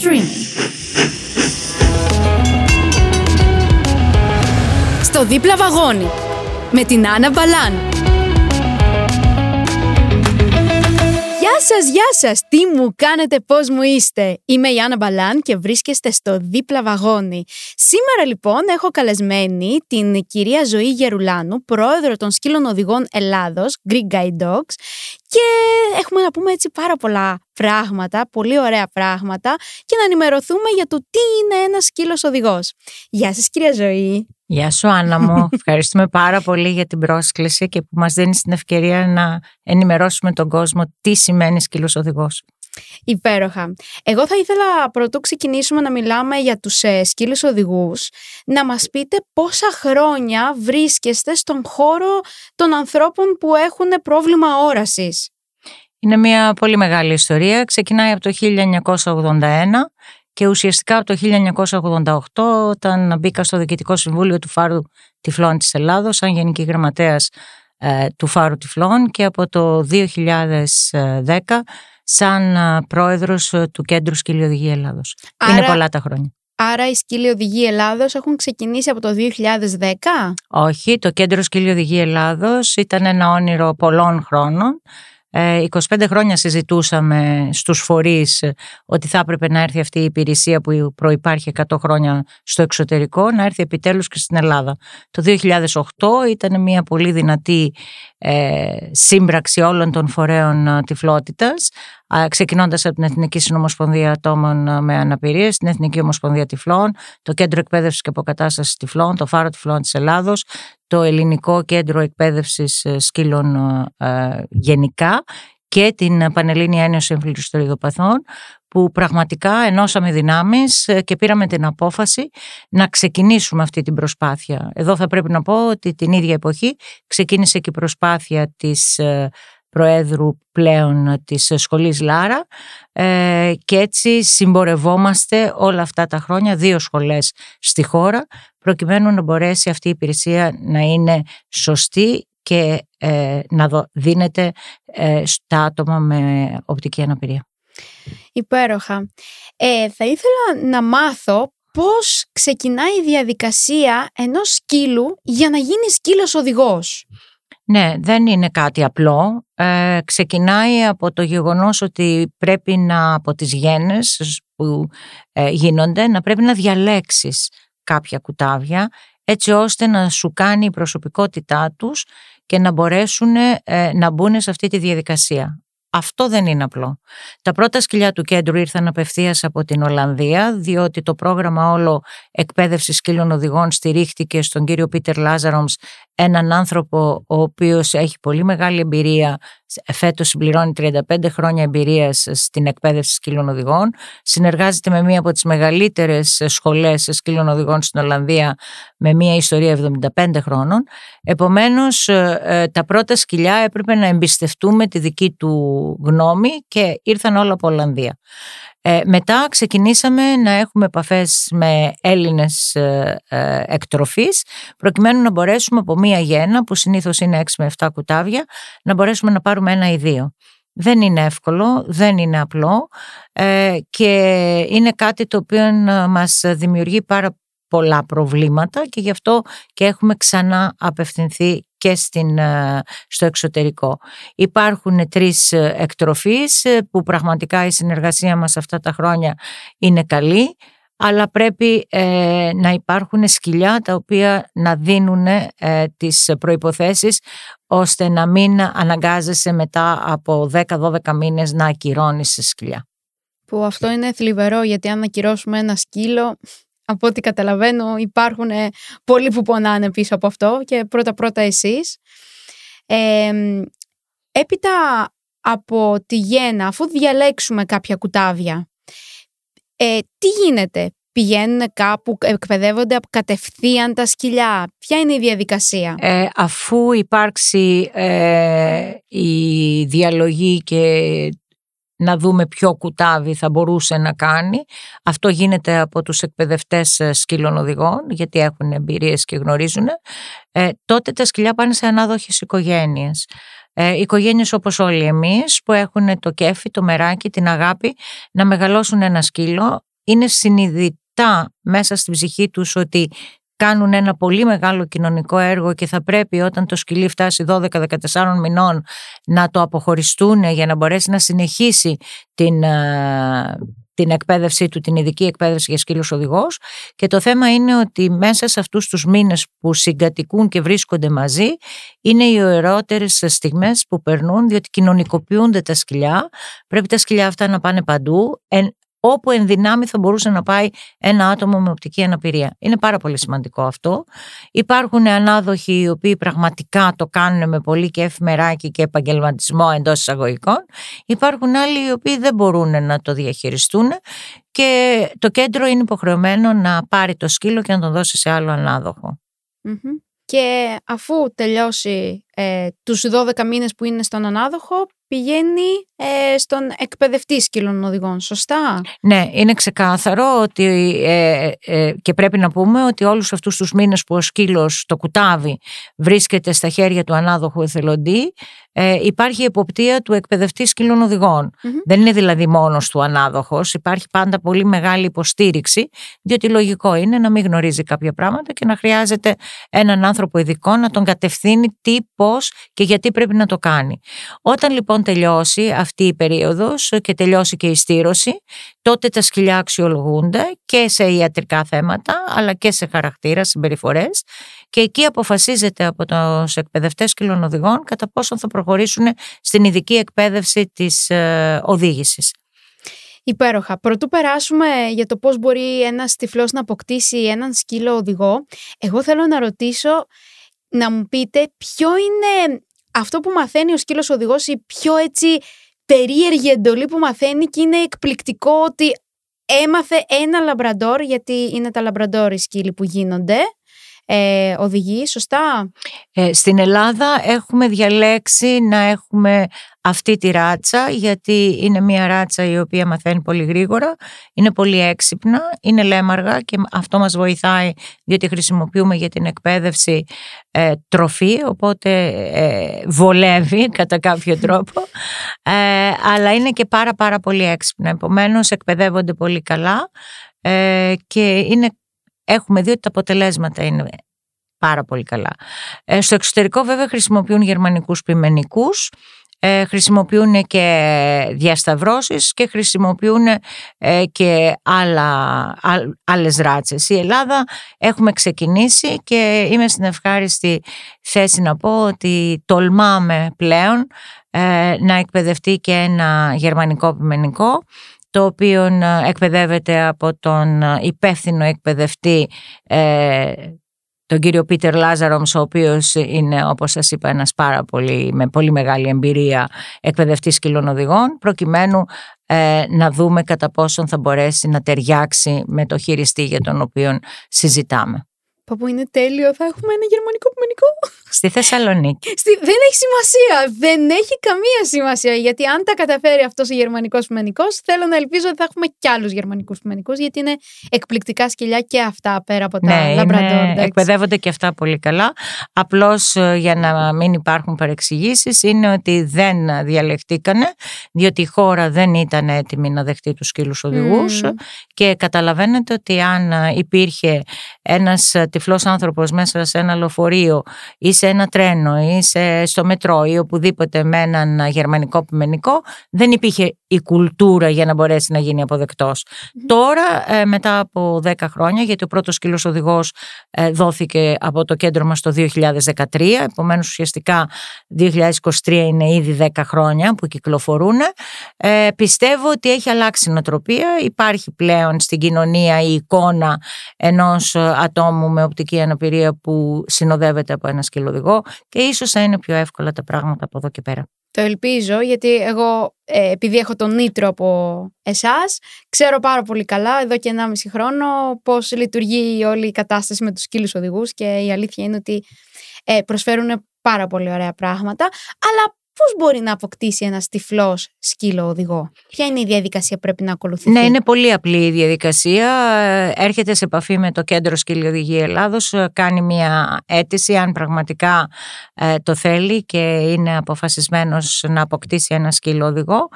streaming. Στο δίπλα βαγόνι με την Άννα Μπαλάν. Σας, γεια σας! Τι μου κάνετε, πώς μου είστε! Είμαι η Άννα Μπαλάν και βρίσκεστε στο δίπλα βαγόνι. Σήμερα λοιπόν έχω καλεσμένη την κυρία Ζωή Γερουλάνου, πρόεδρο των σκύλων οδηγών Ελλάδος, Greek Guide Dogs και έχουμε να πούμε έτσι πάρα πολλά πράγματα, πολύ ωραία πράγματα και να ενημερωθούμε για το τι είναι ένας σκύλος οδηγός. Γεια σας κυρία Ζωή! Γεια σου Άννα μου, ευχαριστούμε πάρα πολύ για την πρόσκληση και που μας δίνεις την ευκαιρία να ενημερώσουμε τον κόσμο τι σημαίνει σκύλος οδηγός. Υπέροχα. Εγώ θα ήθελα πρωτού ξεκινήσουμε να μιλάμε για τους ε, σκύλους οδηγούς, να μας πείτε πόσα χρόνια βρίσκεστε στον χώρο των ανθρώπων που έχουν πρόβλημα όρασης. Είναι μια πολύ μεγάλη ιστορία. Ξεκινάει από το 1981 και ουσιαστικά από το 1988 όταν μπήκα στο Διοικητικό Συμβούλιο του Φάρου Τυφλών της Ελλάδος σαν Γενική Γραμματέας ε, του Φάρου Τυφλών και από το 2010 σαν ε, πρόεδρος ε, του Κέντρου Σκύλη Οδηγή Ελλάδος. Είναι πολλά τα χρόνια. Άρα οι σκύλοι οδηγοί Ελλάδος έχουν ξεκινήσει από το 2010? Όχι, το Κέντρο Σκύλη Οδηγή Ελλάδος ήταν ένα όνειρο πολλών χρόνων 25 ε, χρόνια συζητούσαμε στους φορείς ότι θα έπρεπε να έρθει αυτή η υπηρεσία που προϋπάρχει 100 χρόνια στο εξωτερικό να έρθει επιτέλους και στην Ελλάδα. Το 2008 ήταν μια πολύ δυνατή ε, σύμπραξη όλων των φορέων ε, τυφλότητας ξεκινώντας από την Εθνική Συνομοσπονδία Ατόμων ε, με Αναπηρίες, την Εθνική Ομοσπονδία Τυφλών, το Κέντρο Εκπαίδευσης και Αποκατάστασης Τυφλών, το Φάρο Τυφλών της Ελλάδος, το Ελληνικό Κέντρο Εκπαίδευσης Σκύλων γενικά και την Πανελλήνια Ένωση Εμφυλιστοριδοπαθών που πραγματικά ενώσαμε δυνάμεις ε, και πήραμε την απόφαση να ξεκινήσουμε αυτή την προσπάθεια. Εδώ θα πρέπει να πω ότι την ίδια εποχή ξεκίνησε και η προσπάθεια της ε, Προέδρου πλέον της Σχολής Λάρα ε, και έτσι συμπορευόμαστε όλα αυτά τα χρόνια δύο σχολές στη χώρα προκειμένου να μπορέσει αυτή η υπηρεσία να είναι σωστή και να δίνεται στα άτομα με οπτική αναπηρία. Υπέροχα. Ε, θα ήθελα να μάθω πώς ξεκινάει η διαδικασία ενός σκύλου για να γίνει σκύλος οδηγός. Ναι, δεν είναι κάτι απλό. Ε, ξεκινάει από το γεγονός ότι πρέπει να, από τις γένες που ε, γίνονται, να πρέπει να διαλέξεις κάποια κουτάβια έτσι ώστε να σου κάνει η προσωπικότητά τους και να μπορέσουν ε, να μπουν σε αυτή τη διαδικασία. Αυτό δεν είναι απλό. Τα πρώτα σκυλιά του κέντρου ήρθαν απευθείας από την Ολλανδία, διότι το πρόγραμμα όλο εκπαίδευσης σκύλων οδηγών στηρίχτηκε στον κύριο Πίτερ Λάζαρομς, έναν άνθρωπο ο οποίος έχει πολύ μεγάλη εμπειρία. Φέτος συμπληρώνει 35 χρόνια εμπειρίας στην εκπαίδευση σκύλων οδηγών. Συνεργάζεται με μία από τις μεγαλύτερες σχολές σκύλων οδηγών στην Ολλανδία, με μία ιστορία 75 χρόνων. Επομένως, ε, ε, τα πρώτα σκυλιά έπρεπε να εμπιστευτούμε τη δική του γνώμη και ήρθαν όλα από Ολλανδία. Ε, μετά ξεκινήσαμε να έχουμε επαφές με Έλληνες ε, ε, εκτροφείς προκειμένου να μπορέσουμε από μία γένα που συνήθως είναι 6 με 7 κουτάβια να μπορέσουμε να πάρουμε ένα ή δύο. Δεν είναι εύκολο, δεν είναι απλό ε, και είναι κάτι το οποίο μας δημιουργεί πάρα πολλά προβλήματα και γι' αυτό και έχουμε ξανά απευθυνθεί και στην, ε, στο εξωτερικό. Υπάρχουν τρεις ε, εκτροφείς ε, που πραγματικά η συνεργασία μας αυτά τα χρόνια είναι καλή αλλά πρέπει να υπάρχουν σκυλιά τα οποία να δίνουν ε, τις προϋποθέσεις ώστε να μην αναγκάζεσαι μετά από 10-12 μήνες να ακυρώνεις σκυλιά. Που αυτό είναι θλιβερό γιατί αν ακυρώσουμε ένα σκύλο από ό,τι καταλαβαίνω υπάρχουν πολλοί που πονάνε πίσω από αυτό και πρώτα-πρώτα εσείς. έπειτα από τη γένα, αφού διαλέξουμε κάποια κουτάβια, ε, τι γίνεται, πηγαίνουν κάπου, εκπαιδεύονται κατευθείαν τα σκυλιά; Ποια είναι η διαδικασία; Ε, αφού υπάρξει ε, η διαλογή και να δούμε ποιο κουτάβι θα μπορούσε να κάνει. Αυτό γίνεται από τους εκπαιδευτές ε, σκύλων οδηγών, γιατί έχουν εμπειρίες και γνωρίζουν. Ε, τότε τα σκυλιά πάνε σε ανάδοχες οικογένειες. Ε, οικογένειες όπως όλοι εμείς που έχουν το κέφι, το μεράκι, την αγάπη να μεγαλώσουν ένα σκύλο είναι συνειδητά μέσα στην ψυχή τους ότι κάνουν ένα πολύ μεγάλο κοινωνικό έργο και θα πρέπει όταν το σκυλί φτάσει 12-14 μηνών να το αποχωριστούν για να μπορέσει να συνεχίσει την, ε, την εκπαίδευσή του, την ειδική εκπαίδευση για σκύλους οδηγός. Και το θέμα είναι ότι μέσα σε αυτούς τους μήνες που συγκατοικούν και βρίσκονται μαζί είναι οι ωραιότερες στιγμές που περνούν διότι κοινωνικοποιούνται τα σκυλιά. Πρέπει τα σκυλιά αυτά να πάνε παντού όπου εν δυνάμει θα μπορούσε να πάει ένα άτομο με οπτική αναπηρία. Είναι πάρα πολύ σημαντικό αυτό. Υπάρχουν ανάδοχοι οι οποίοι πραγματικά το κάνουν με πολύ και εφημεράκι και επαγγελματισμό εντός εισαγωγικών. Υπάρχουν άλλοι οι οποίοι δεν μπορούν να το διαχειριστούν και το κέντρο είναι υποχρεωμένο να πάρει το σκύλο και να τον δώσει σε άλλο Και αφού τελειώσει ε, τους 12 μήνες που είναι στον ανάδοχο, πηγαίνει ε, στον εκπαιδευτή σκύλων οδηγών, σωστά; Ναι, είναι ξεκάθαρο ότι ε, ε, και πρέπει να πούμε ότι όλους αυτούς τους μήνες που ο σκύλος το κουτάβι βρίσκεται στα χέρια του ανάδοχου εθελοντή ε, υπάρχει εποπτεία του εκπαιδευτή σκύλων Δεν είναι δηλαδή μόνος του ανάδοχος, υπάρχει πάντα πολύ μεγάλη υποστήριξη διότι λογικό είναι να μην γνωρίζει κάποια πράγματα και να χρειάζεται έναν άνθρωπο ειδικό να τον κατευθύνει τι, πώς και γιατί πρέπει να το κάνει. Όταν λοιπόν Λοιπόν τελειώσει αυτή η περίοδος και τελειώσει και η στήρωση, τότε τα σκυλιά αξιολογούνται και σε ιατρικά θέματα αλλά και σε χαρακτήρα, συμπεριφορές και εκεί αποφασίζεται από τους εκπαιδευτές σκυλών οδηγών κατά πόσο θα προχωρήσουν στην ειδική εκπαίδευση της ε, οδήγησης. Υπέροχα. Πρωτού περάσουμε για το πώς μπορεί ένας τυφλός να αποκτήσει έναν σκύλο οδηγό, εγώ θέλω να ρωτήσω να μου πείτε ποιο είναι αυτό που μαθαίνει ο σκύλος οδηγός, η πιο έτσι περίεργη εντολή που μαθαίνει και είναι εκπληκτικό ότι έμαθε ένα λαμπραντόρ, γιατί είναι τα λαμπραντόρ οι σκύλοι που γίνονται, ε, οδηγεί, σωστά; Ε, στην Ελλάδα έχουμε διαλέξει να έχουμε αυτή τη ράτσα γιατί είναι μια ράτσα η οποία μαθαίνει πολύ γρήγορα, είναι πολύ έξυπνα, είναι λέμαργα και αυτό μας βοηθάει διότι χρησιμοποιούμε για την εκπαίδευση ε, τροφή οπότε ε, βολεύει κατά κάποιο τρόπο ε, αλλά είναι και πάρα πάρα πολύ έξυπνα επομένως εκπαιδεύονται πολύ καλά ε, και είναι έχουμε δει ότι τα αποτελέσματα είναι πάρα πολύ καλά. Ε, στο εξωτερικό βέβαια χρησιμοποιούν γερμανικούς ποιμενικούς, ε, χρησιμοποιούν και διασταυρώσεις και χρησιμοποιούν ε, και άλλα, άλλες ράτσες. Η Ελλάδα έχουμε ξεκινήσει και είμαι στην ευχάριστη θέση να πω ότι τολμάμε πλέον να εκπαιδευτεί και ένα γερμανικό ποιμενικό το οποίο ε, εκπαιδεύεται από τον ε, υπεύθυνο εκπαιδευτή ε, τον κύριο Πίτερ Λάζαρομς, ο οποίος είναι, όπως σας είπα, ένας πάρα πολύ, με πολύ μεγάλη εμπειρία εκπαιδευτής σκυλών οδηγών, προκειμένου να δούμε κατά πόσον θα μπορέσει να ταιριάξει με το χειριστή για τον οποίο συζητάμε. Παπού είναι τέλειο, θα έχουμε ένα γερμανικό ποιμενικό. Στη Θεσσαλονίκη. Στη... Δεν έχει σημασία. Δεν έχει καμία σημασία. Γιατί αν τα καταφέρει αυτός ο γερμανικός ποιμενικό, θέλω να ελπίζω ότι θα έχουμε κι άλλους γερμανικούς ποιμενικού, γιατί είναι εκπληκτικά σκυλιά και αυτά πέρα από τα ναι, λαμπραντόρ. Εκπαιδεύονται και αυτά πολύ καλά. Απλώς ε, για να μην υπάρχουν παρεξηγήσεις, είναι ότι δεν διαλεχτήκανε, διότι η χώρα δεν ήταν έτοιμη να δεχτεί τους σκύλους οδηγούς. Και καταλαβαίνετε ότι αν υπήρχε ένας τυφλός άνθρωπος μέσα σε ένα λεωφορείο ή σε ένα τρένο ή σε, στο μετρό ή οπουδήποτε με έναν γερμανικό πιμενικό δεν υπήρχε η κουλτούρα για να μπορέσει να γίνει Τώρα ε, μετά από 10 χρόνια γιατί ο πρώτος σκύλος οδηγός ε, δόθηκε από το κέντρο μας το 2013 επομένως ουσιαστικά 2023 είναι ήδη 10 χρόνια που κυκλοφορούν ε, πιστεύω ότι έχει αλλάξει η νοοτροπία. Υπάρχει πλέον στην κοινωνία η εικόνα ενός ατόμου με οπτική αναπηρία που συνοδεύεται από ένα σκυλοδηγό και ίσως θα είναι πιο εύκολα τα πράγματα από εδώ και πέρα. Το ελπίζω γιατί εγώ ε, επειδή έχω τον Νίτρο από εσάς ξέρω πάρα πολύ καλά εδώ και 1,5 χρόνο πώς λειτουργεί όλη η κατάσταση με τους σκύλους οδηγούς και η αλήθεια είναι ότι ε, προσφέρουν πάρα πολύ ωραία πράγματα αλλά πώς μπορεί να αποκτήσει ένας τυφλός σκύλο οδηγό; Ποια είναι η διαδικασία που πρέπει να ακολουθηθεί; Ναι, είναι πολύ απλή η διαδικασία. Έρχεται σε επαφή με το Κέντρο Σκύλο Οδηγία Ελλάδος, κάνει μια αίτηση αν πραγματικά ε, το θέλει και είναι αποφασισμένος να αποκτήσει ένα σκύλο οδηγό.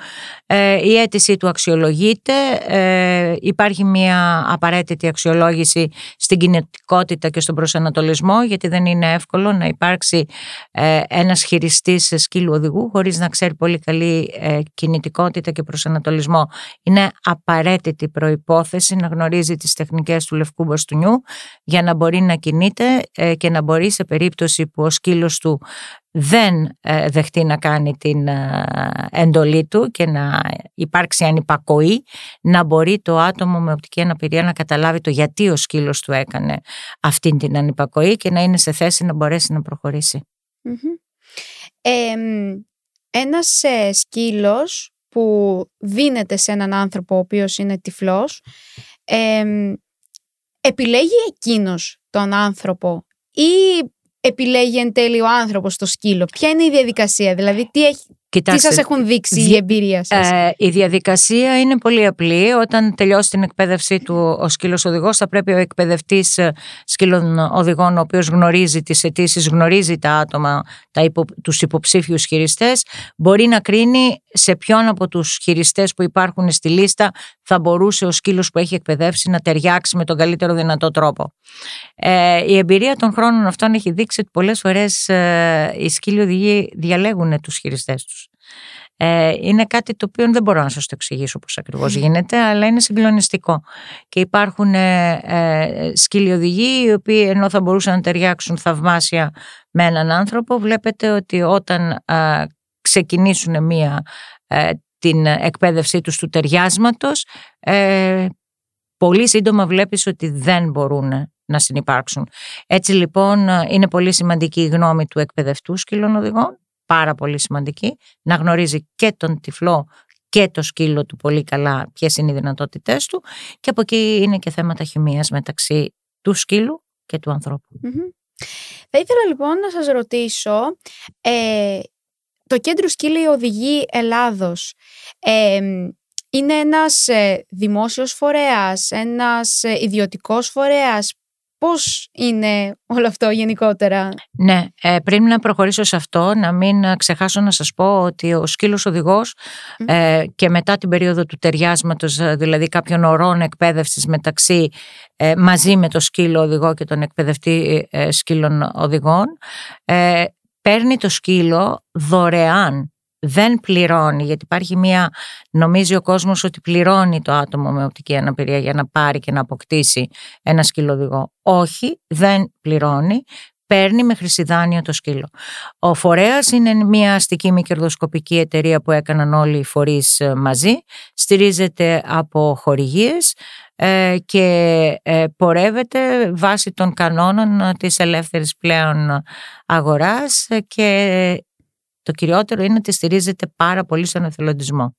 Ε, η αίτηση του αξιολογείται, ε, υπάρχει μια απαραίτητη αξιολόγηση στην κινητικότητα και στον προσανατολισμό γιατί δεν είναι εύκολο να υπάρξει ένας χειριστής σκύλου οδηγού χωρίς να ξέρει πολύ καλή κινητικότητα και προσανατολισμό. Είναι απαραίτητη προϋπόθεση να γνωρίζει τις τεχνικές του λευκού μπαστούνιου για να μπορεί να κινείται και να μπορεί σε περίπτωση που ο σκύλος του δεν ε, δεχτεί να κάνει την ε, εντολή του και να υπάρξει ανυπακοή, να μπορεί το άτομο με οπτική αναπηρία να καταλάβει το γιατί ο σκύλος του έκανε αυτή την ανυπακοή και να είναι σε θέση να μπορέσει να προχωρήσει. Ε, ένας σκύλος που δίνεται σε έναν άνθρωπο ο οποίος είναι τυφλός επιλέγει εκείνος τον άνθρωπο ή επιλέγει εν τέλει ο άνθρωπος το σκύλο; Ποια είναι η διαδικασία, δηλαδή τι, έχει, Κοιτάξτε, τι σας έχουν δείξει η εμπειρία σας; Ε, η διαδικασία είναι πολύ απλή. Όταν τελειώσει την εκπαίδευσή του ο σκύλος οδηγός θα πρέπει ο εκπαιδευτής ε, σκύλων οδηγών ο οποίος γνωρίζει τις αιτήσεις, γνωρίζει τα άτομα, τα υπο, τους υποψήφιους χειριστές μπορεί να κρίνει σε ποιον από τους χειριστές που υπάρχουν στη λίστα θα μπορούσε ο σκύλος που έχει εκπαιδεύσει να ταιριάξει με τον καλύτερο δυνατό τρόπο. Ε, η εμπειρία των χρόνων αυτών έχει δείξει ότι πολλές φορές ε, οι σκύλοι οδηγοί διαλέγουν τους χειριστές τους. Ε, είναι κάτι το οποίο δεν μπορώ να σας το εξηγήσω πώς ακριβώς γίνεται, αλλά είναι συγκλονιστικό. Και υπάρχουν ε, ε, σκύλοι οδηγοί οι οποίοι ενώ θα μπορούσαν να ταιριάξουν θαυμάσια με έναν άνθρωπο, βλέπετε ότι όταν ε, ξεκινήσουν μία ε, την εκπαίδευσή τους του ταιριάσματος, ε, πολύ σύντομα βλέπεις ότι δεν μπορούν να συνεπάρξουν. Έτσι λοιπόν είναι πολύ σημαντική η γνώμη του εκπαιδευτού σκύλων οδηγών, πάρα πολύ σημαντική, να γνωρίζει και τον τυφλό και το σκύλο του πολύ καλά ποιες είναι οι δυνατότητές του και από εκεί είναι και θέματα χημίας μεταξύ του σκύλου και του ανθρωπου Θα ήθελα λοιπόν να σας ρωτήσω, ε, το Κέντρο Σκύλη Οδηγή Ελλάδος ε, είναι ένας ε, δημόσιος φορέας, ένας ε, ιδιωτικός φορέας; Πώς είναι όλο αυτό γενικότερα; Ναι, ε, πριν να προχωρήσω σε αυτό, να μην ξεχάσω να σας πω ότι ο σκύλος οδηγός ε, και μετά την περίοδο του ταιριάσματος, δηλαδή κάποιων ωρών εκπαίδευσης μεταξύ μαζί με το σκύλο οδηγό και τον εκπαιδευτή σκύλων οδηγών, παίρνει το σκύλο δωρεάν. Δεν πληρώνει, γιατί υπάρχει μία, νομίζει ο κόσμος ότι πληρώνει το άτομο με οπτική αναπηρία για να πάρει και να αποκτήσει ένα σκυλοδηγό. Όχι, δεν πληρώνει, παίρνει με χρυσιδάνιο το σκύλο. Ο φορέας είναι μια αστική μη κερδοσκοπική εταιρεία που έκαναν όλοι οι φορείς ε, μαζί, στηρίζεται από χορηγίες ε, και ε, πορεύεται βάσει των κανόνων της ελεύθερης πλέον αγοράς και το κυριότερο είναι ότι στηρίζεται πάρα πολύ στον εθελοντισμο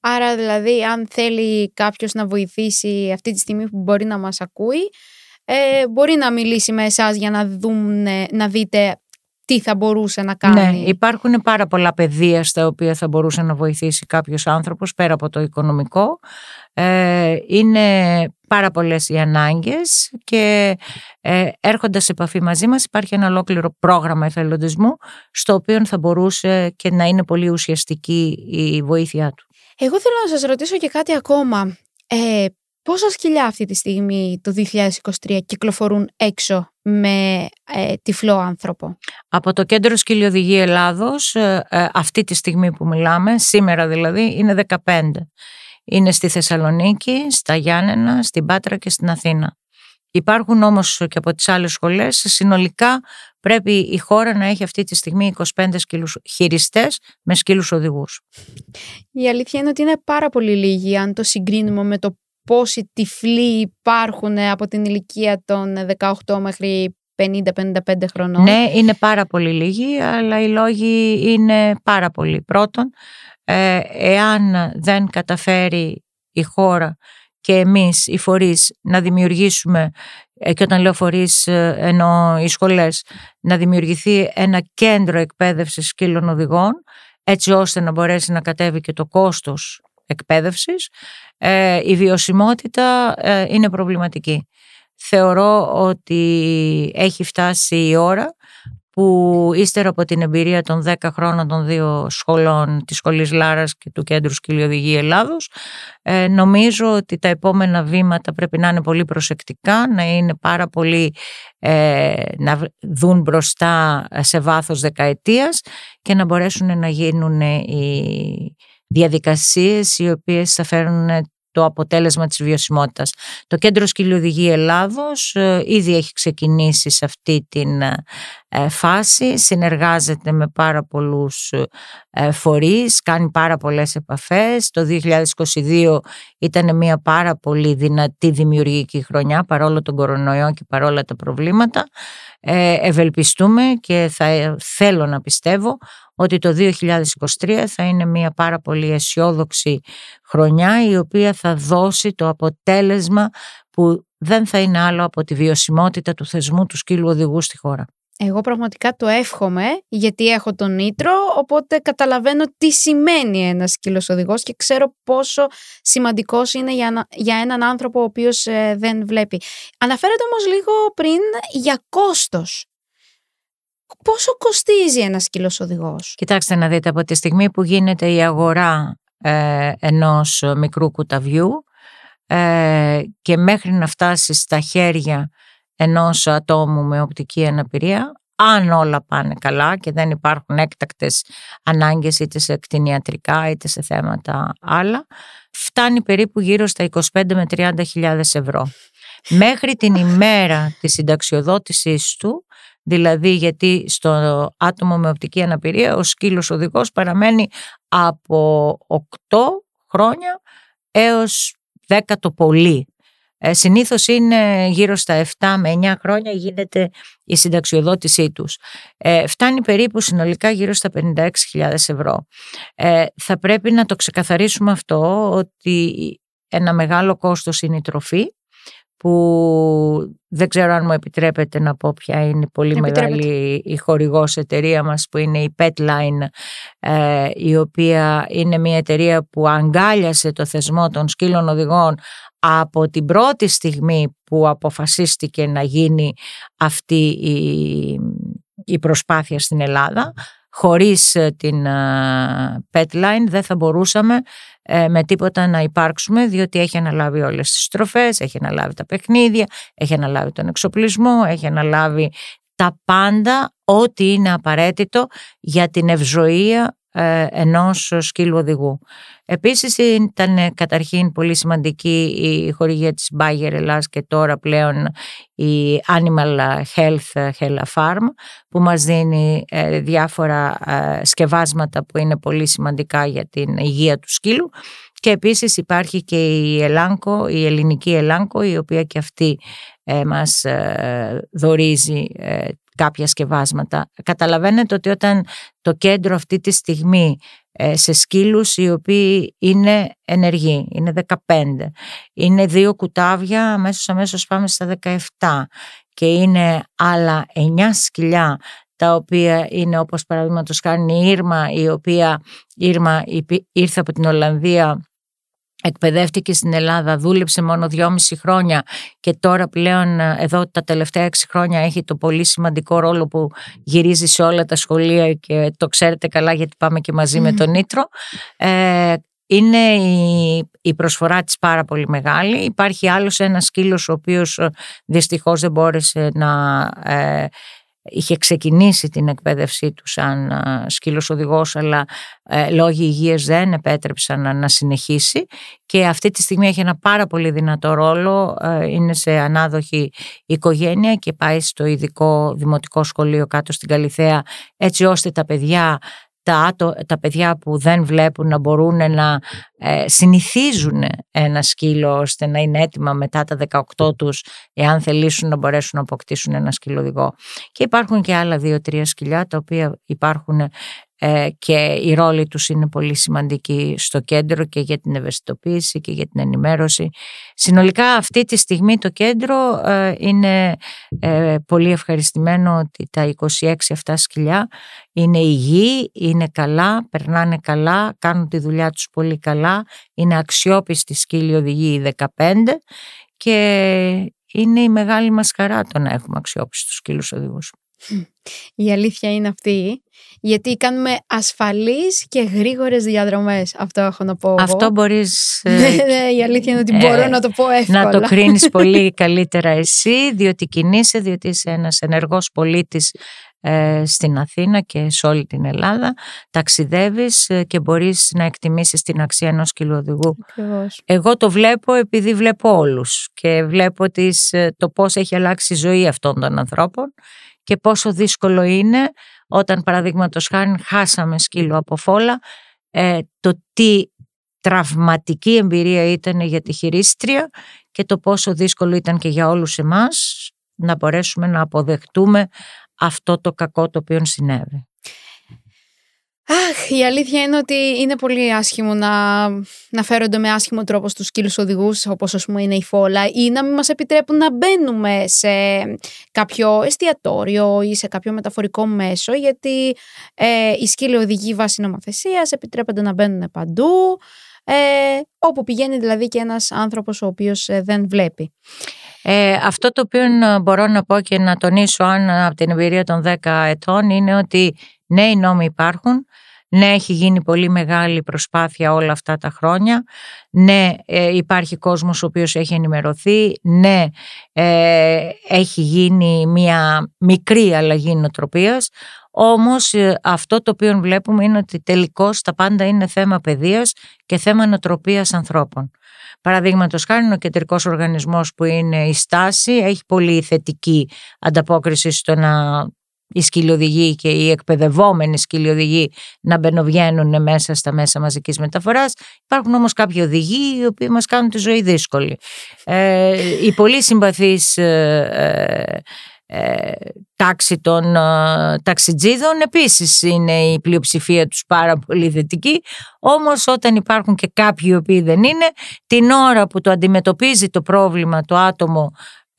Άρα δηλαδή αν θέλει κάποιος να βοηθήσει αυτή τη στιγμή που μπορεί να μας ακούει ε, μπορεί να μιλήσει με εσάς για να, δουν, να δείτε τι θα μπορούσε να κάνει. Ναι, υπάρχουν πάρα πολλά πεδία στα οποία θα μπορούσε να βοηθήσει κάποιος άνθρωπος πέρα από το οικονομικό. Ε, είναι πάρα πολλές οι ανάγκες και ε, έρχοντας σε επαφή μαζί μας υπάρχει ένα ολόκληρο πρόγραμμα εθελοντισμού στο οποίο θα μπορούσε και να είναι πολύ ουσιαστική η βοήθειά του. Εγώ θέλω να σας ρωτήσω και κάτι ακόμα. Ε, Πόσα σκυλιά αυτή τη στιγμή το 2023 κυκλοφορούν έξω με ε, τυφλό άνθρωπο; Από το Κέντρο Σκυλιοδηγή Ελλάδος, ε, ε, αυτή τη στιγμή που μιλάμε, σήμερα δηλαδή, είναι 15. Είναι στη Θεσσαλονίκη, στα Γιάννενα, στην Πάτρα και στην Αθήνα. Υπάρχουν όμως και από τις άλλες σχολές, συνολικά πρέπει η χώρα να έχει αυτή τη στιγμή 25 σκύλους χειριστές με σκύλους οδηγούς. Η αλήθεια είναι ότι είναι πάρα πολύ λίγοι αν το συγκρίνουμε με το πόσοι τυφλοί υπάρχουν από την ηλικία των 18 μέχρι 50-55 χρονών. Ναι, είναι πάρα πολύ λίγοι, αλλά οι λόγοι είναι πάρα πολλοί. Πρώτον, ε, εάν δεν καταφέρει η χώρα και εμείς οι φορείς να δημιουργήσουμε και όταν λέω φορείς εννοώ οι σχολές να δημιουργηθεί ένα κέντρο εκπαίδευσης σκύλων οδηγών έτσι ώστε να μπορέσει να κατέβει και το κόστος εκπαίδευσης η βιωσιμότητα είναι προβληματική. Θεωρώ ότι έχει φτάσει η ώρα που ύστερα από την εμπειρία των 10 χρόνων των δύο σχολών της Σχολής Λάρας και του Κέντρου Σκυλιοδηγή Ελλάδος ε, νομίζω ότι τα επόμενα βήματα πρέπει να είναι πολύ προσεκτικά, να είναι πάρα πολύ ε, να δουν μπροστά σε βάθος δεκαετίας και να μπορέσουν να γίνουν οι διαδικασίες οι οποίες θα φέρουν το αποτέλεσμα της βιωσιμότητας. Το Κέντρο Σκυλιοδηγή Ελλάδος ε, ήδη έχει ξεκινήσει σε αυτή την ε, φάση, συνεργάζεται με πάρα πολλούς ε, φορείς, κάνει πάρα πολλές επαφές. Το 2022 ήταν μια πάρα πολύ δυνατή δημιουργική χρονιά παρόλο τον κορονοϊό και παρόλα τα προβλήματα. Ευελπιστούμε και θα θέλω να πιστεύω ότι το 2023 θα είναι μια πάρα πολύ αισιόδοξη χρονιά η οποία θα δώσει το αποτέλεσμα που δεν θα είναι άλλο από τη βιωσιμότητα του θεσμού του σκύλου οδηγού στη χώρα. Εγώ πραγματικά το εύχομαι γιατί έχω τον Νίτρο, οπότε καταλαβαίνω τι σημαίνει ένας σκύλος οδηγός και ξέρω πόσο σημαντικός είναι για, για έναν άνθρωπο ο οποίος ε, δεν βλέπει. Αναφέρεται όμως λίγο πριν για κόστος πόσο κοστίζει ένας σκύλο οδηγό. Κοιτάξτε να δείτε, από τη στιγμή που γίνεται η αγορά ε, ενός μικρού κουταβιού ε, και μέχρι να φτάσει στα χέρια ενός ατόμου με οπτική αναπηρία, αν όλα πάνε καλά και δεν υπάρχουν έκτακτες ανάγκες είτε σε κτηνιατρικά είτε σε θέματα άλλα, φτάνει περίπου γύρω στα 25 με 30 χιλιάδες ευρώ. Μέχρι την ημέρα της συνταξιοδότησής του Δηλαδή γιατί στο άτομο με οπτική αναπηρία ο σκύλος οδηγός παραμένει από 8 χρόνια έως 10 το πολύ. Ε, συνήθως είναι γύρω στα 7 με 9 χρόνια γίνεται η συνταξιοδότησή τους. Ε, φτάνει περίπου συνολικά γύρω στα 56.000 ευρώ. Ε, θα πρέπει να το ξεκαθαρίσουμε αυτό ότι ένα μεγάλο κόστος είναι η τροφή που δεν ξέρω αν μου επιτρέπετε να πω ποια είναι η πολύ μεγάλη η χορηγός εταιρεία μας που είναι η Petline ε, η οποία είναι μια εταιρεία που αγκάλιασε το θεσμό των σκύλων οδηγών από την πρώτη στιγμή που αποφασίστηκε να γίνει αυτή η, η προσπάθεια στην Ελλάδα χωρίς ε, την ε, Petline δεν θα μπορούσαμε ε, με τίποτα να υπάρξουμε διότι έχει αναλάβει όλες τις στροφές, έχει αναλάβει τα παιχνίδια, έχει αναλάβει τον εξοπλισμό, έχει αναλάβει τα πάντα ό,τι είναι απαραίτητο για την ευζοία ε, ενός σκύλου οδηγού. Επίσης ήταν καταρχήν πολύ σημαντική η χορηγία της Bayer Ελλάς και τώρα πλέον η Animal Health Hella Farm που μας δίνει ε, διάφορα ε, σκευάσματα που είναι πολύ σημαντικά για την υγεία του σκύλου και επίσης υπάρχει και η Ελάνκο, η ελληνική Ελάνκο η οποία και αυτή μας δορίζει κάποια σκευάσματα. Καταλαβαίνετε ότι όταν το κέντρο αυτή τη στιγμή ε, σε σκύλους οι οποίοι είναι ενεργοί, είναι 15, είναι δύο κουτάβια, αμέσως αμέσως πάμε στα 17 και είναι άλλα 9 σκυλιά τα οποία είναι όπως παραδείγματος χάρη η Ήρμα η οποία Ήρμα ήρθε από την Ολλανδία εκπαιδεύτηκε στην Ελλάδα, δούλεψε μόνο δυόμιση χρόνια και τώρα πλέον ε, εδώ τα τελευταία έξι χρόνια έχει το πολύ σημαντικό ρόλο που γυρίζει σε όλα τα σχολεία και το ξέρετε καλά γιατί πάμε και μαζί με τον Νίτρο. Ε, είναι η, η προσφορά της πάρα πολύ μεγάλη. Υπάρχει άλλος ένας σκύλος ο οποίος ε, δυστυχώς δεν μπόρεσε να ε, είχε ξεκινήσει την εκπαίδευσή του σαν σκύλος οδηγός αλλά ε, λόγοι υγείας δεν επέτρεψαν να, συνεχίσει. Και αυτή τη στιγμή έχει ένα πάρα πολύ δυνατό ρόλο, ε, είναι σε ανάδοχη οικογένεια και πάει στο ειδικό δημοτικό σχολείο κάτω στην Καλυθέα έτσι ώστε τα παιδιά τα, τα παιδιά που δεν βλέπουν να μπορούν να ε, συνηθίζουν ένα σκύλο ώστε να είναι έτοιμα μετά τα 18 τους εάν θελήσουν να μπορέσουν να αποκτήσουν ένα σκύλο οδηγό. Και υπάρχουν και άλλα δύο-τρία σκυλιά τα οποία υπάρχουν ε, και η ρόλη τους είναι πολύ σημαντική στο κέντρο και για την ευαισθητοποίηση και για την ενημέρωση. Συνολικά αυτή τη στιγμή το κέντρο ε, είναι ε, πολύ ευχαριστημένο ότι τα 26 αυτά σκυλιά είναι υγιή, είναι καλά, περνάνε καλά, κάνουν τη δουλειά τους πολύ καλά, είναι αξιόπιστοι σκύλοι οδηγοί 15 και είναι η μεγάλη μας χαρά το να έχουμε αξιόπιστους σκύλους οδηγούς. Η αλήθεια είναι αυτή, γιατί κάνουμε ασφαλείς και γρήγορες διαδρομές. Αυτό έχω να πω Αυτό μπορείς... Ναι, ναι, η αλήθεια είναι ότι μπορώ ε, να το πω εύκολα. Να το κρίνεις πολύ καλύτερα εσύ, διότι κινείσαι, διότι είσαι ένας ενεργός πολίτης ε, στην Αθήνα και σε όλη την Ελλάδα. Ταξιδεύεις ε, και μπορείς να εκτιμήσεις την αξία ενός κιλοδηγού. Εγώ το βλέπω επειδή βλέπω όλους και βλέπω τις, το πώς έχει αλλάξει η ζωή αυτών των ανθρώπων και πόσο δύσκολο είναι όταν παραδείγματος χάρη χάσαμε σκύλο από φόλα ε, το τι τραυματική εμπειρία ήταν για τη χειρίστρια και το πόσο δύσκολο ήταν και για όλους εμάς να μπορέσουμε να αποδεχτούμε αυτό το κακό το οποίο συνέβη. Αχ, η αλήθεια είναι ότι είναι πολύ άσχημο να, να φέρονται με άσχημο τρόπο στους σκύλους οδηγούς όπως ας πούμε είναι η φόλα ή να μην μας επιτρέπουν να μπαίνουμε σε κάποιο εστιατόριο ή σε κάποιο μεταφορικό μέσο γιατί ε, οι σκύλοι οδηγοί βάσει νομοθεσίας επιτρέπονται να μπαίνουν παντού ε, όπου πηγαίνει δηλαδή και ένας άνθρωπος ο οποίος ε, δεν βλέπει. Ε, αυτό το οποίο μπορώ να πω και να τονίσω αν από την εμπειρία των 10 ετών είναι ότι ναι οι νόμοι υπάρχουν, ναι, έχει γίνει πολύ μεγάλη προσπάθεια όλα αυτά τα χρόνια. Ναι, ε, υπάρχει κόσμος ο οποίος έχει ενημερωθεί. Ναι, ε, έχει γίνει μια μικρή αλλαγή νοοτροπίας. Όμως ε, αυτό το οποίο βλέπουμε είναι ότι τελικώς τα πάντα είναι θέμα παιδείας και θέμα νοοτροπίας ανθρώπων. Παραδείγματος χάρη, ο κεντρικός οργανισμός που είναι η στάση έχει πολύ θετική ανταπόκριση στο να οι σκυλιοδηγοί και οι εκπαιδευόμενοι σκυλιοδηγοί να μπαινοβγαίνουν μέσα στα μέσα μαζικής μεταφοράς. Υπάρχουν όμως κάποιοι οδηγοί οι οποίοι μας κάνουν τη ζωή δύσκολη. Ε, οι πολύ συμπαθείς ε, ε, τάξη των ε, ταξιτζίδων επίσης είναι η πλειοψηφία τους πάρα πολύ θετική όμως όταν υπάρχουν και κάποιοι οι οποίοι δεν είναι την ώρα που το αντιμετωπίζει το πρόβλημα το άτομο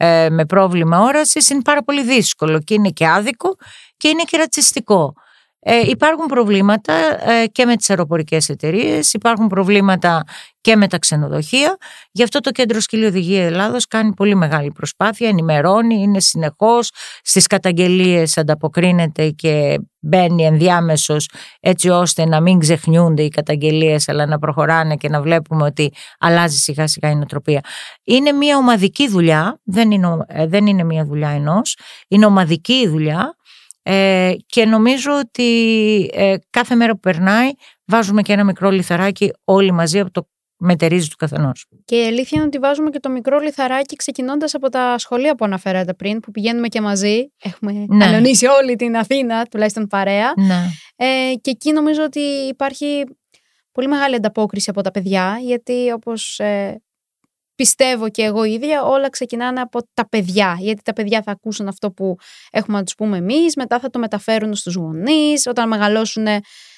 ε, με πρόβλημα όρασης είναι πάρα πολύ δύσκολο και είναι και άδικο και είναι και ρατσιστικό. Ε, υπάρχουν προβλήματα ε, και με τις αεροπορικές εταιρείες, υπάρχουν προβλήματα και με τα ξενοδοχεία. Γι' αυτό το Κέντρο Σκύλη Οδηγία Ελλάδος κάνει πολύ μεγάλη προσπάθεια, ενημερώνει, είναι συνεχώς, στις καταγγελίες ανταποκρίνεται και μπαίνει ενδιάμεσος έτσι ώστε να μην ξεχνιούνται οι καταγγελίες αλλά να προχωράνε και να βλέπουμε ότι αλλάζει σιγά σιγά η νοοτροπία. Είναι μια ομαδική δουλειά, δεν είναι, ε, δεν είναι μια δουλειά ενός, είναι ομαδική δουλειά ε, και νομίζω ότι ε, κάθε μέρα που περνάει βάζουμε και ένα μικρό λιθαράκι όλοι μαζί από το μετερίζει του καθενός. Και η αλήθεια είναι ότι βάζουμε και το μικρό λιθαράκι ξεκινώντας από τα σχολεία που αναφέρατε πριν, που πηγαίνουμε και μαζί. Έχουμε ναι. όλη την Αθήνα, τουλάχιστον παρέα. Ναι. Ε, και εκεί νομίζω ότι υπάρχει πολύ μεγάλη ανταπόκριση από τα παιδιά, γιατί όπως ε, πιστεύω και εγώ ίδια, όλα ξεκινάνε από τα παιδιά. Γιατί τα παιδιά θα ακούσουν αυτό που έχουμε να τους πούμε εμείς, μετά θα το μεταφέρουν στους γονείς. Όταν μεγαλώσουν,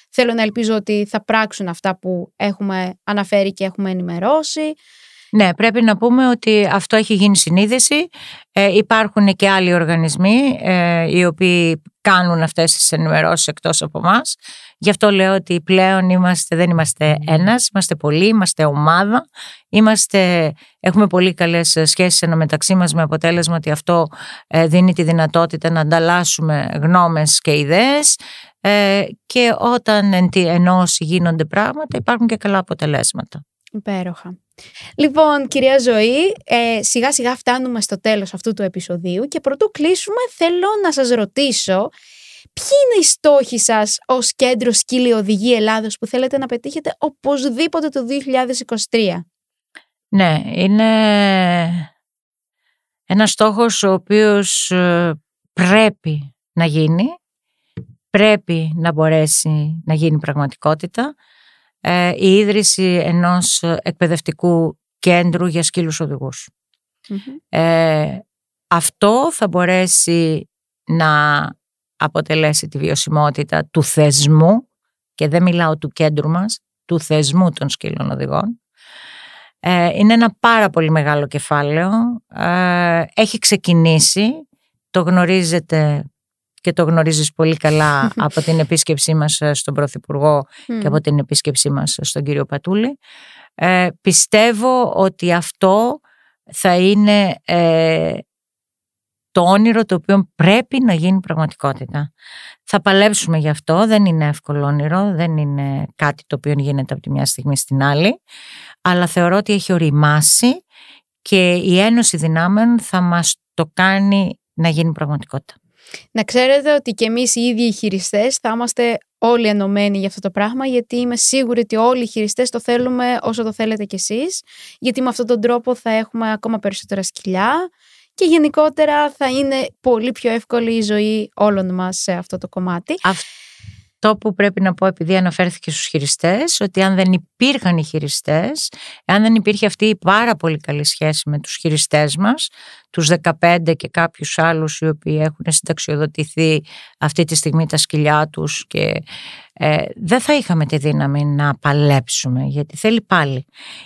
θέλω να ελπίζω ότι θα πράξουν αυτά που έχουμε αναφέρει και έχουμε ενημερώσει. Ναι, πρέπει να πούμε ότι αυτό έχει γίνει συνείδηση. Ε, υπάρχουν και άλλοι οργανισμοί ε, οι οποίοι κάνουν αυτές τις ενημερώσεις εκτός από εμάς. Γι' αυτό λέω ότι πλέον είμαστε, δεν είμαστε ένας, είμαστε πολλοί, είμαστε ομάδα, είμαστε, έχουμε πολύ καλές σχέσεις μεταξύ μας με αποτέλεσμα ότι αυτό ε, δίνει τη δυνατότητα να ανταλλάσσουμε γνώμες και ιδέες ε, και όταν εν ενώσει γίνονται πράγματα υπάρχουν και καλά αποτελέσματα. Υπέροχα. Λοιπόν, κυρία Ζωή, ε, σιγά σιγά φτάνουμε στο τέλος αυτού του επεισοδίου και πρωτού κλείσουμε θέλω να σας ρωτήσω ποιοι είναι οι στόχοι σας ως κέντρο σκύλη οδηγή Ελλάδος που θέλετε να πετύχετε οπωσδήποτε το 2023. Ναι, είναι ένας στόχος ο οποίος ε, πρέπει να γίνει, πρέπει να μπορέσει να γίνει πραγματικότητα ε, η ίδρυση ενός εκπαιδευτικού κέντρου για σκύλους Ε, αυτό θα μπορέσει να αποτελέσει τη βιωσιμότητα του θεσμού και δεν μιλάω του κέντρου μας, του θεσμού των σκύλων οδηγών. Ε, είναι ένα πάρα πολύ μεγάλο κεφάλαιο. Ε, έχει ξεκινήσει, το γνωρίζετε και το γνωρίζεις πολύ καλά από την επίσκεψή μας στον Πρωθυπουργό και από την επίσκεψή μας στον κύριο Πατούλη. Ε, πιστεύω ότι αυτό θα είναι ε, το όνειρο το οποίο πρέπει να γίνει πραγματικότητα. Θα παλέψουμε γι' αυτό, δεν είναι εύκολο όνειρο, δεν είναι κάτι το οποίο γίνεται από τη μια στιγμή στην άλλη, αλλά θεωρώ ότι έχει οριμάσει και η Ένωση Δυνάμεων θα μας το κάνει να γίνει πραγματικότητα. Να ξέρετε ότι και εμείς οι ίδιοι οι χειριστές θα είμαστε όλοι ενωμένοι για αυτό το πράγμα γιατί είμαι σίγουρη ότι όλοι οι χειριστές το θέλουμε όσο το θέλετε κι εσείς γιατί με αυτόν τον τρόπο θα έχουμε ακόμα περισσότερα σκυλιά και γενικότερα θα είναι πολύ πιο εύκολη η ζωή όλων μας σε αυτό το κομμάτι. Αυτό που πρέπει να πω επειδή αναφέρθηκε στους χειριστές, ότι αν δεν υπήρχαν οι χειριστές, αν δεν υπήρχε αυτή η πάρα πολύ καλή σχέση με τους χειριστές μας, τους 15 και κάποιους άλλους οι οποίοι έχουν συνταξιοδοτηθεί αυτή τη στιγμή τα σκυλιά τους και ε, δεν θα είχαμε τη δύναμη να παλέψουμε γιατί θέλει πάλι.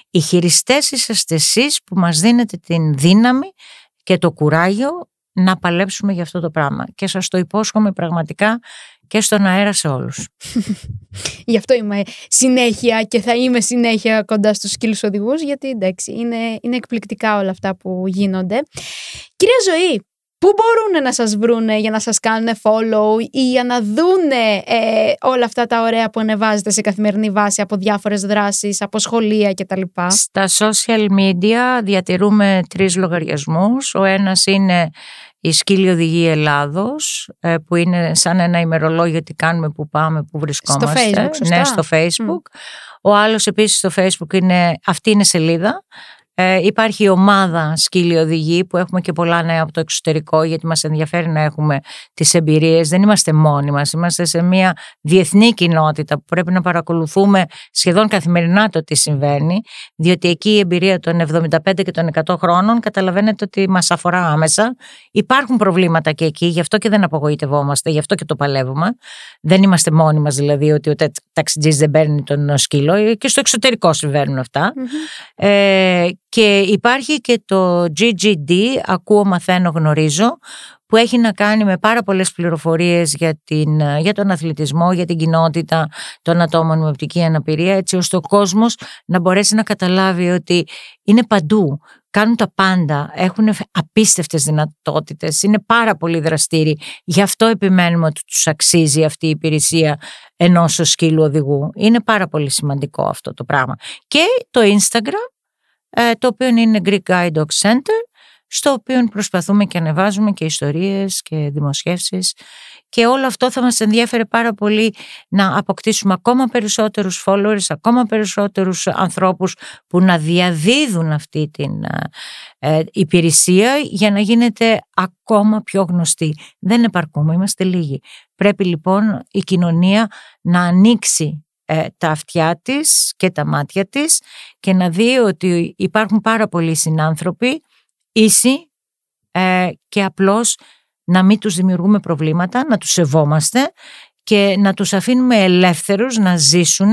Οι χειριστές είσαστε εσείς που μας δίνετε την δύναμη και το κουράγιο να παλέψουμε για αυτό το πράγμα. Και σας το υπόσχομαι πραγματικά και στον αέρα σε όλους. Γι' αυτό είμαι συνέχεια και θα είμαι συνέχεια κοντά στους σκύλους οδηγούς γιατί εντάξει είναι, είναι εκπληκτικά όλα αυτά που γίνονται. Κυρία Ζωή, Πού μπορούν να σας βρούνε για να σας κάνουν follow ή για να δούνε ε, όλα αυτά τα ωραία που ανεβάζετε σε καθημερινή βάση από διάφορες δράσεις, από σχολεία κτλ. Στα social media διατηρούμε τρεις λογαριασμούς. Ο ένας είναι η Σκύλη Οδηγή Ελλάδος ε, που είναι σαν ένα ημερολόγιο τι κάνουμε, που πάμε, που βρισκόμαστε. Στο facebook, σωστά. Ναι, στο facebook. Ο άλλος επίσης στο facebook είναι, αυτή είναι σελίδα ε, υπάρχει η ομάδα σκύλοι οδηγοί που έχουμε και πολλά νέα από το εξωτερικό γιατί μας ενδιαφέρει να έχουμε τις εμπειρίες. Δεν είμαστε μόνοι μας, είμαστε σε μια διεθνή κοινότητα που πρέπει να παρακολουθούμε σχεδόν καθημερινά το τι συμβαίνει διότι εκεί η εμπειρία των 75 και των 100 χρόνων καταλαβαίνετε ότι μας αφορά άμεσα. Υπάρχουν προβλήματα και εκεί, γι' αυτό και δεν απογοητευόμαστε, γι' αυτό και το παλεύουμε. Δεν είμαστε μόνοι μας δηλαδή ότι ο ταξιτζής δεν παίρνει τον σκύλο ε, και στο εξωτερικό συμβαίνουν Ε, και υπάρχει και το GGD, ακούω, μαθαίνω, γνωρίζω, που έχει να κάνει με πάρα πολλές πληροφορίες για, την, για τον αθλητισμό, για την κοινότητα των ατόμων με οπτική αναπηρία, έτσι ώστε ο κόσμος να μπορέσει να καταλάβει ότι είναι παντού, κάνουν τα πάντα, έχουν απίστευτες δυνατότητες, είναι πάρα πολύ δραστήριοι. Γι' αυτό επιμένουμε ότι τους αξίζει αυτή η υπηρεσία ενός σκύλου οδηγού. Είναι πάρα πολύ σημαντικό αυτό το πράγμα. Και το Instagram, ε, το οποίο είναι Greek Guide Dog Center, στο οποίο προσπαθούμε και ανεβάζουμε και ιστορίες και δημοσιεύσεις και όλο αυτό θα μας ενδιαφέρει πάρα πολύ να αποκτήσουμε ακόμα περισσότερους followers, ακόμα περισσότερους ανθρώπους που να διαδίδουν αυτή την ε, υπηρεσία για να γίνεται ακόμα πιο γνωστή. Δεν επαρκούμε, είμαστε λίγοι. Πρέπει λοιπόν η κοινωνία να ανοίξει ε, τα αυτιά της και τα μάτια της και να δει ότι υπάρχουν πάρα πολλοί συνάνθρωποι ίσοι ε, και απλώς να μην τους δημιουργούμε προβλήματα, να τους σεβόμαστε και να τους αφήνουμε ελεύθερους να ζήσουν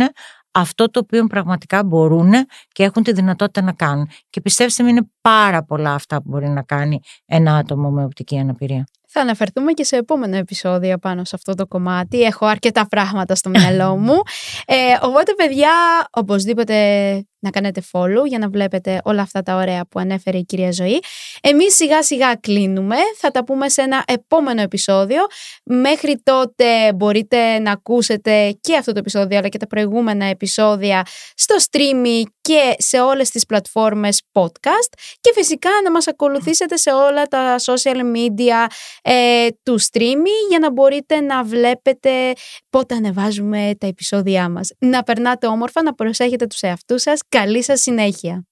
αυτό το οποίο πραγματικά μπορούν και έχουν τη δυνατότητα να κάνουν. Και πιστέψτε με είναι πάρα πολλά αυτά που μπορεί να κάνει ένα άτομο με οπτική αναπηρία. Θα αναφερθούμε και σε επόμενο επεισόδιο πάνω σε αυτό το κομμάτι. Έχω αρκετά πράγματα στο μυαλό μου. Ε, οπότε, παιδιά, οπωσδήποτε να κάνετε follow για να βλέπετε όλα αυτά τα ωραία που ανέφερε η κυρία Ζωή. Εμείς σιγά σιγά κλείνουμε, θα τα πούμε σε ένα επόμενο επεισόδιο. Μέχρι τότε μπορείτε να ακούσετε και αυτό το επεισόδιο αλλά και τα προηγούμενα επεισόδια στο streaming και σε όλες τις πλατφόρμες podcast και φυσικά να μας ακολουθήσετε σε όλα τα social media ε, του streaming για να μπορείτε να βλέπετε πότε ανεβάζουμε τα επεισόδια μας. Να περνάτε όμορφα, να προσέχετε τους εαυτούς σας. Καλή σας συνέχεια.